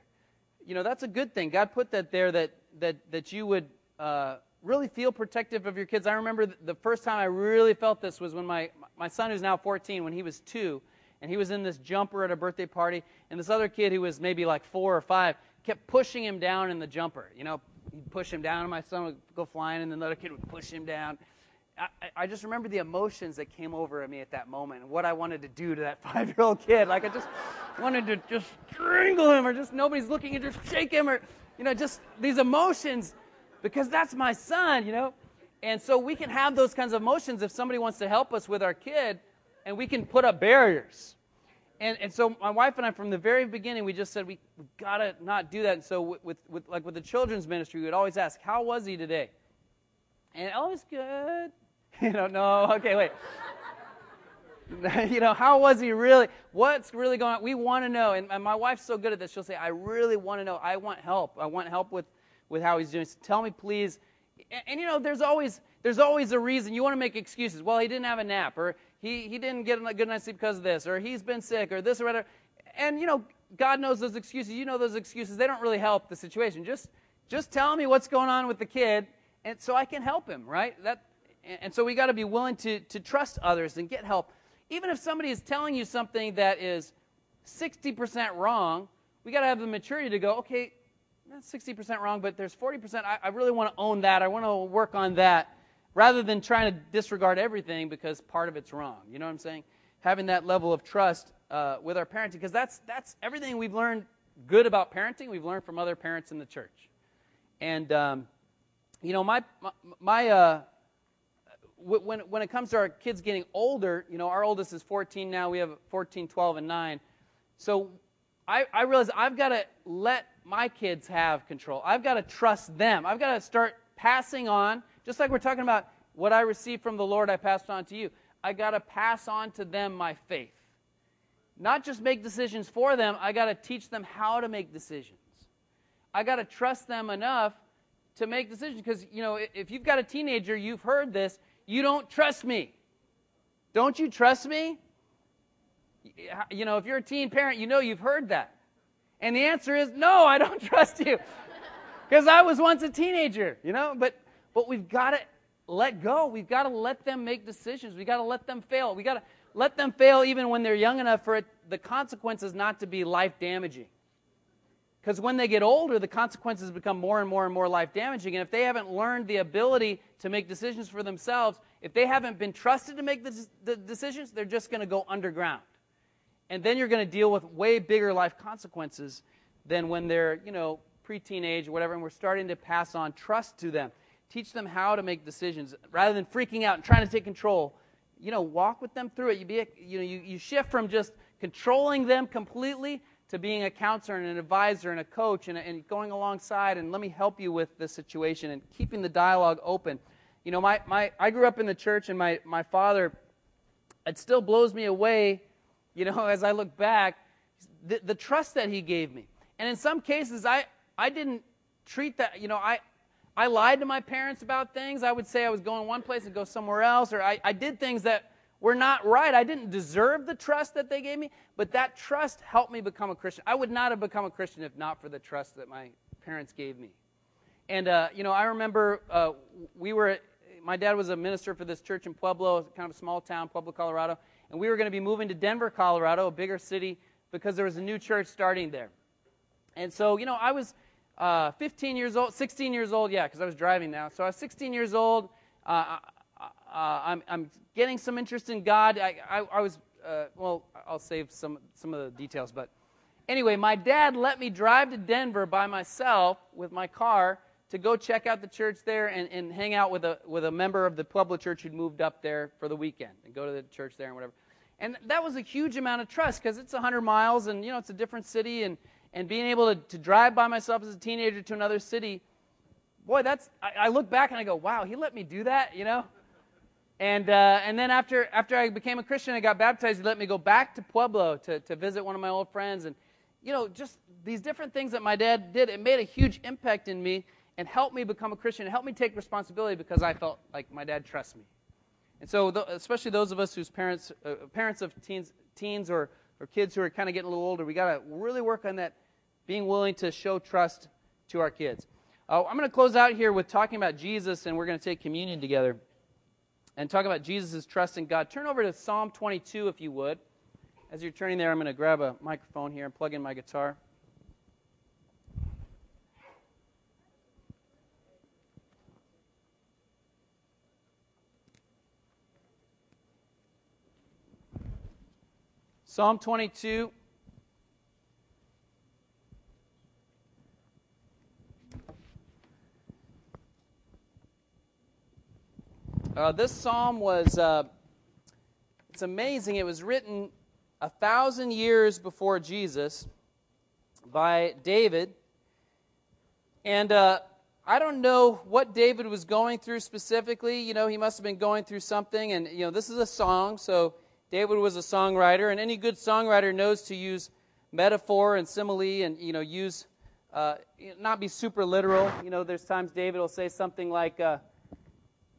You know, that's a good thing. God put that there that that that you would uh, really feel protective of your kids. I remember the first time I really felt this was when my my son, who's now 14, when he was two, and he was in this jumper at a birthday party, and this other kid who was maybe like four or five kept pushing him down in the jumper. You know, he'd push him down, and my son would go flying, and then the other kid would push him down. I, I just remember the emotions that came over me at that moment and what I wanted to do to that five year old kid. Like, I just wanted to just strangle him, or just nobody's looking and just shake him, or, you know, just these emotions because that's my son, you know? And so we can have those kinds of emotions if somebody wants to help us with our kid, and we can put up barriers and, and so my wife and I, from the very beginning, we just said we, we gotta not do that. And so with, with, like with the children's ministry, we would always ask, "How was he today?" And oh, was good. You know, no, okay, wait. you know, how was he really? What's really going on? We want to know. And, and my wife's so good at this. She'll say, "I really want to know. I want help. I want help with with how he's doing. So tell me, please." And, and you know, there's always there's always a reason. You want to make excuses. Well, he didn't have a nap, or he, he didn't get a good night's sleep because of this, or he's been sick, or this or whatever. And, you know, God knows those excuses. You know those excuses. They don't really help the situation. Just, just tell me what's going on with the kid, and so I can help him, right? That, and so we got to be willing to, to trust others and get help. Even if somebody is telling you something that is 60% wrong, we got to have the maturity to go, okay, that's 60% wrong, but there's 40%. I, I really want to own that. I want to work on that rather than trying to disregard everything because part of it's wrong. You know what I'm saying? Having that level of trust uh, with our parenting, because that's, that's everything we've learned good about parenting, we've learned from other parents in the church. And, um, you know, my, my, my uh, when, when it comes to our kids getting older, you know, our oldest is 14 now. We have 14, 12, and 9. So I, I realize I've got to let my kids have control. I've got to trust them. I've got to start passing on just like we're talking about what I received from the Lord, I passed on to you. I got to pass on to them my faith. Not just make decisions for them, I got to teach them how to make decisions. I got to trust them enough to make decisions because, you know, if you've got a teenager, you've heard this, you don't trust me. Don't you trust me? You know, if you're a teen parent, you know you've heard that. And the answer is no, I don't trust you. Because I was once a teenager, you know, but but we've got to let go. We've got to let them make decisions. We've got to let them fail. We've got to let them fail even when they're young enough for it, the consequences not to be life damaging. Because when they get older, the consequences become more and more and more life damaging. And if they haven't learned the ability to make decisions for themselves, if they haven't been trusted to make the, the decisions, they're just going to go underground. And then you're going to deal with way bigger life consequences than when they're, you know, preteen age or whatever, and we're starting to pass on trust to them teach them how to make decisions rather than freaking out and trying to take control. You know, walk with them through it. You, be, you, know, you, you shift from just controlling them completely to being a counselor and an advisor and a coach and, and going alongside and let me help you with this situation and keeping the dialogue open. You know, my, my, I grew up in the church and my, my father, it still blows me away, you know, as I look back, the, the trust that he gave me. And in some cases, I, I didn't treat that, you know, I, I lied to my parents about things. I would say I was going one place and go somewhere else, or I, I did things that were not right. I didn't deserve the trust that they gave me, but that trust helped me become a Christian. I would not have become a Christian if not for the trust that my parents gave me. And, uh, you know, I remember uh, we were, my dad was a minister for this church in Pueblo, kind of a small town, Pueblo, Colorado. And we were going to be moving to Denver, Colorado, a bigger city, because there was a new church starting there. And so, you know, I was uh, 15 years old, 16 years old, yeah, because I was driving now. So I was 16 years old. Uh, uh, I'm, I'm, getting some interest in God. I, I, I was, uh, well, I'll save some, some of the details. But anyway, my dad let me drive to Denver by myself with my car to go check out the church there and, and hang out with a, with a member of the Pueblo church who'd moved up there for the weekend and go to the church there and whatever. And that was a huge amount of trust because it's 100 miles and, you know, it's a different city. And, and being able to, to drive by myself as a teenager to another city, boy, that's, I, I look back and I go, wow, he let me do that, you know? And, uh, and then after, after I became a Christian, I got baptized. He let me go back to Pueblo to, to visit one of my old friends. And, you know, just these different things that my dad did, it made a huge impact in me and helped me become a Christian. It helped me take responsibility because I felt like my dad trusts me. And so, especially those of us whose parents, uh, parents of teens, teens or, or kids who are kind of getting a little older, we got to really work on that, being willing to show trust to our kids. Uh, I'm going to close out here with talking about Jesus, and we're going to take communion together and talk about Jesus' trust in God. Turn over to Psalm 22, if you would. As you're turning there, I'm going to grab a microphone here and plug in my guitar. Psalm 22. Uh, this psalm was, uh, it's amazing. It was written a thousand years before Jesus by David. And uh, I don't know what David was going through specifically. You know, he must have been going through something. And, you know, this is a song, so David was a songwriter. And any good songwriter knows to use metaphor and simile and, you know, use, uh, not be super literal. You know, there's times David will say something like, uh,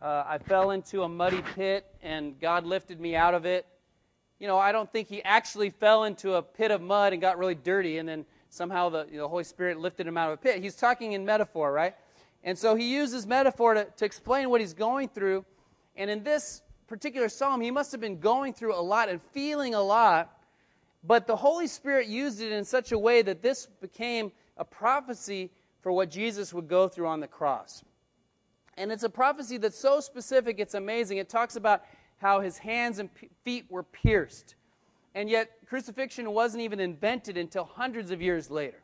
uh, I fell into a muddy pit and God lifted me out of it. You know, I don't think he actually fell into a pit of mud and got really dirty and then somehow the, the Holy Spirit lifted him out of a pit. He's talking in metaphor, right? And so he uses metaphor to, to explain what he's going through. And in this particular psalm, he must have been going through a lot and feeling a lot. But the Holy Spirit used it in such a way that this became a prophecy for what Jesus would go through on the cross. And it's a prophecy that's so specific, it's amazing. It talks about how his hands and feet were pierced. And yet, crucifixion wasn't even invented until hundreds of years later.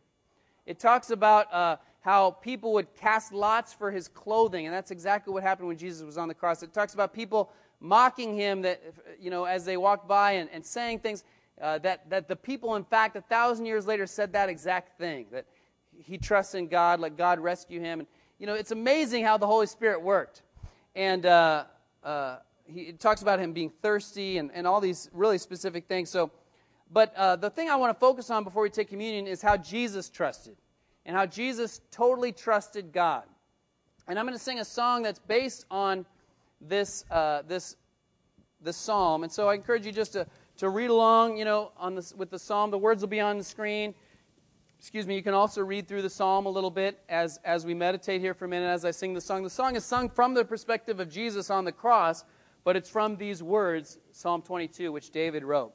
It talks about uh, how people would cast lots for his clothing, and that's exactly what happened when Jesus was on the cross. It talks about people mocking him that, you know, as they walked by and, and saying things uh, that, that the people, in fact, a thousand years later said that exact thing that he trusts in God, let God rescue him. And you know, it's amazing how the Holy Spirit worked. And uh, uh, he talks about him being thirsty and, and all these really specific things. So, but uh, the thing I want to focus on before we take communion is how Jesus trusted and how Jesus totally trusted God. And I'm going to sing a song that's based on this, uh, this, this psalm. And so I encourage you just to, to read along, you know, on this, with the psalm. The words will be on the screen excuse me, you can also read through the psalm a little bit as, as we meditate here for a minute as I sing the song. The song is sung from the perspective of Jesus on the cross, but it's from these words, Psalm 22, which David wrote.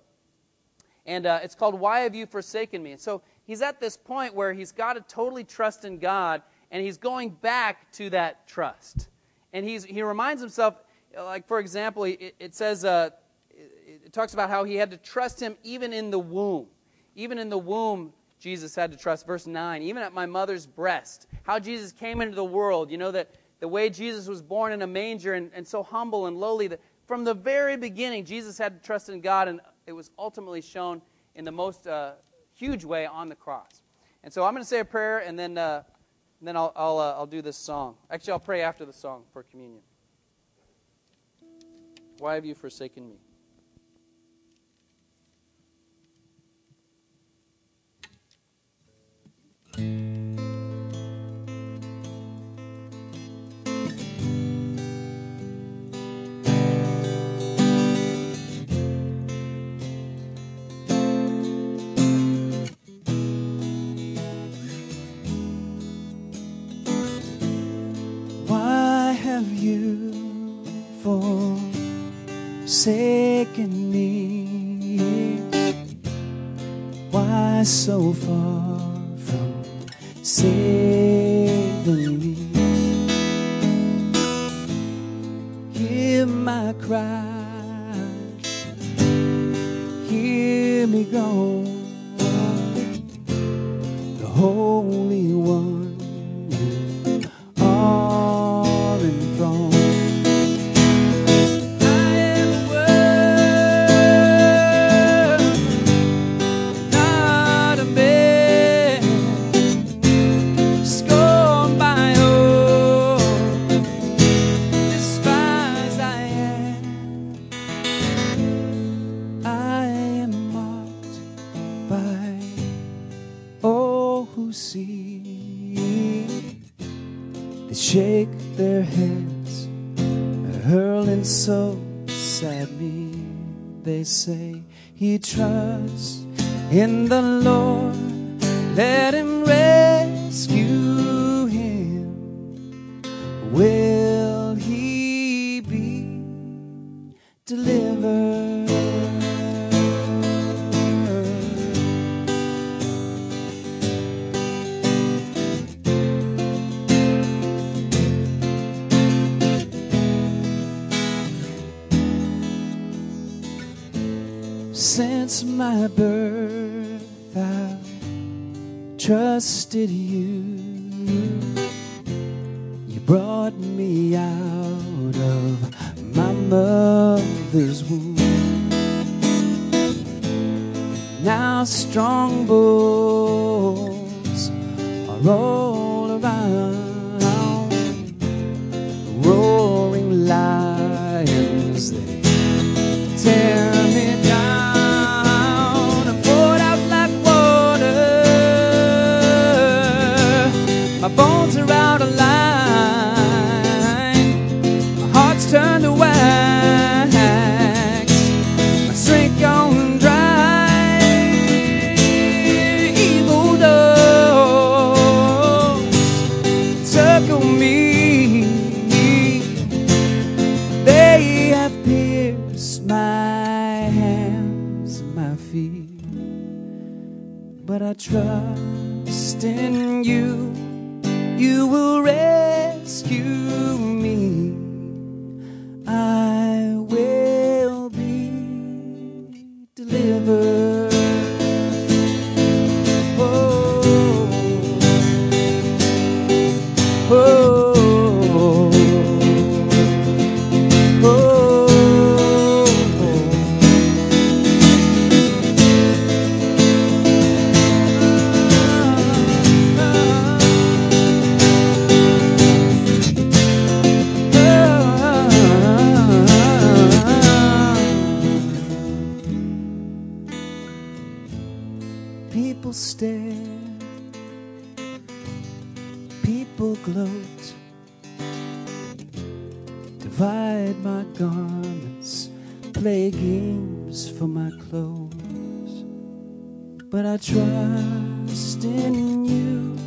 And uh, it's called Why Have You Forsaken Me? And so he's at this point where he's got to totally trust in God, and he's going back to that trust and he's, he reminds himself, uh, like, for example, it, it says, uh, it, talks about how he had to trust him even in the womb. Even in the womb, Jesus had to trust. Verse 9, even at my mother's breast, how Jesus came into the world. You know, that the way Jesus was born in a manger and, and so humble and lowly, that from the very beginning, Jesus had to trust in God, and it was ultimately shown in the most uh, huge way on the cross. And so I'm going to say a prayer, and then uh, and then I'll, I'll, uh, I'll do this song. Actually, I'll pray after the song for communion. Why have you forsaken me? have you forsaken me? Why so far from? you. You brought me out of my mother's womb. Now strong bulls are all around, roaring loud. 사 gloat. Divide my garments, play games for my clothes. But I trust in you.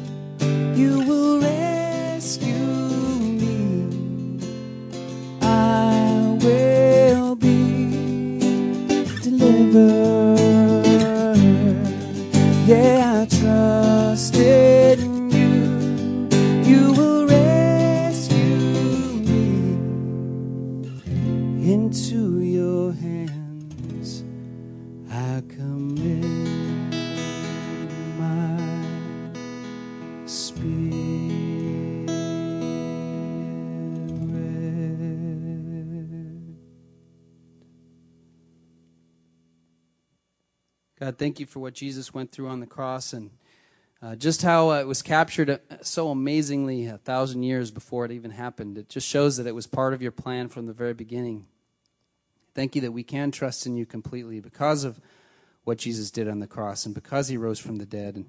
Thank you for what Jesus went through on the cross and uh, just how uh, it was captured uh, so amazingly a thousand years before it even happened. It just shows that it was part of your plan from the very beginning. Thank you that we can trust in you completely because of what Jesus did on the cross and because he rose from the dead. And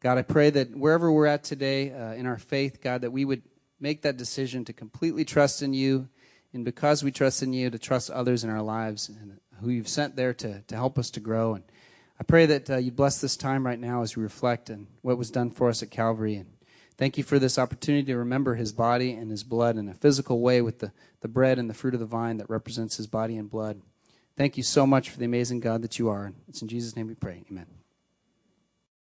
God, I pray that wherever we're at today uh, in our faith, God, that we would make that decision to completely trust in you. And because we trust in you, to trust others in our lives and who you've sent there to, to help us to grow. And I pray that uh, you bless this time right now as we reflect on what was done for us at Calvary. And thank you for this opportunity to remember his body and his blood in a physical way with the, the bread and the fruit of the vine that represents his body and blood. Thank you so much for the amazing God that you are. It's in Jesus' name we pray. Amen.